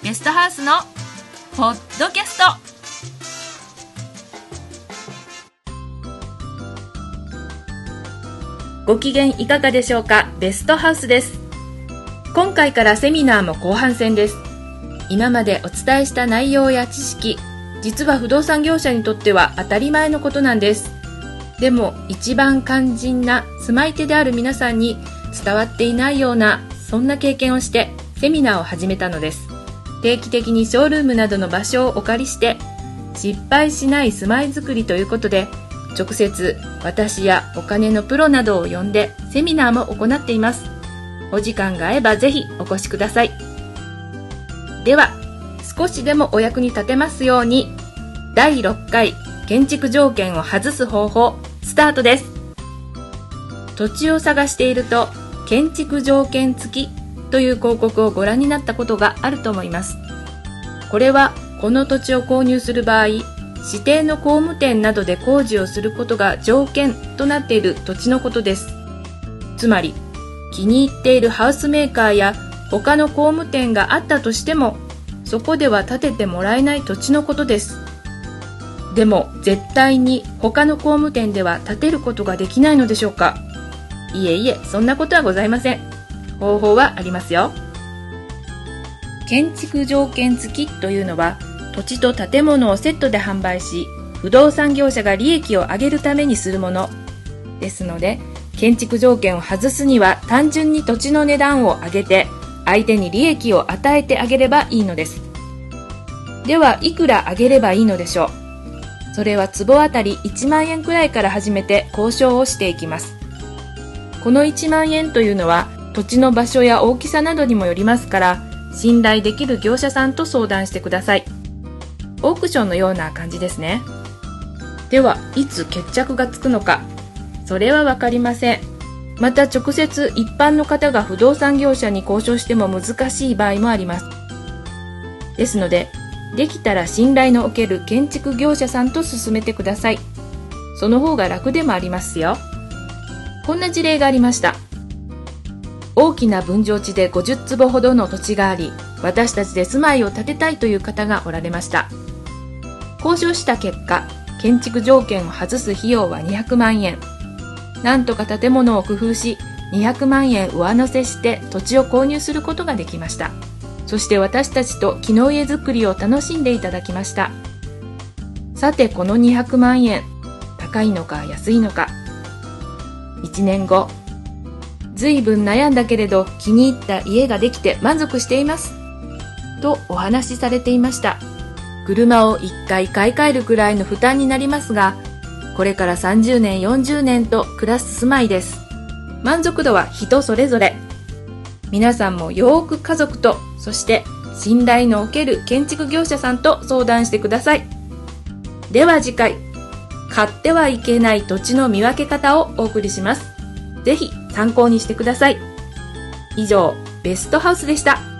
ゲストハウスのポッドキャスト。ご機嫌いかがでしょうか？ベストハウスです。今回からセミナーも後半戦です。今までお伝えした内容や知識実は不動産業者にとっては当たり前のことなんです。でも一番肝心な住まい手である皆さんに伝わっていないようなそんな経験をしてセミナーを始めたのです。定期的にショールームなどの場所をお借りして失敗しない住まいづくりということで直接私やお金のプロなどを呼んでセミナーも行っています。お時間が合えばぜひお越しください。では少しでもお役に立てますように第6回建築条件を外す方法スタートです。土地を探していると建築条件付きという広告をご覧になったことがあると思います。これはこの土地を購入する場合指定の工務店などで工事をすることが条件となっている土地のことです。つまり気に入っているハウスメーカーや他の工務店があったとしてもそこでは建ててもらえない土地のことです。でも絶対に他の工務店では建てることができないのでしょうか？いえいえそんなことはございません。方法はありますよ。建築条件付きというのは土地と建物をセットで販売し不動産業者が利益を上げるためにするもの。ですので建築条件を外すには単純に土地の値段を上げて相手に利益を与えてあげればいいのです。ではいくら上げればいいのでしょう？それは坪あたり1万円くらいから始めて交渉をしていきます。この1万円というのは土地の場所や大きさなどにもよりますから信頼できる業者さんと相談してください。オークションのような感じですね。ではいつ決着がつくのか。それは分かりません。また直接一般の方が不動産業者に交渉しても難しい場合もあります。ですのでできたら信頼のおける建築業者さんと進めてください。その方が楽でもありますよ。こんな事例がありました。大きな分譲地で50坪ほどの土地があり私たちで住まいを建てたいという方がおられました。交渉した結果建築条件を外す費用は200万円。なんとか建物を工夫し200万円上乗せして土地を購入することができました。そして私たちと木の家づくりを楽しんでいただきました。さてこの200万円高いのか安いのか。1年後随分悩んだけれど気に入った家ができて満足しています。とお話しされていました。車を1回買い替えるくらいの負担になりますがこれから30年40年と暮らす住まいです。満足度は人それぞれ。皆さんもよーく家族とそして信頼のおける建築業者さんと相談してください。では次回買ってはいけない土地の見分け方をお送りします。ぜひ参考にしてください。以上ベストハウスでした。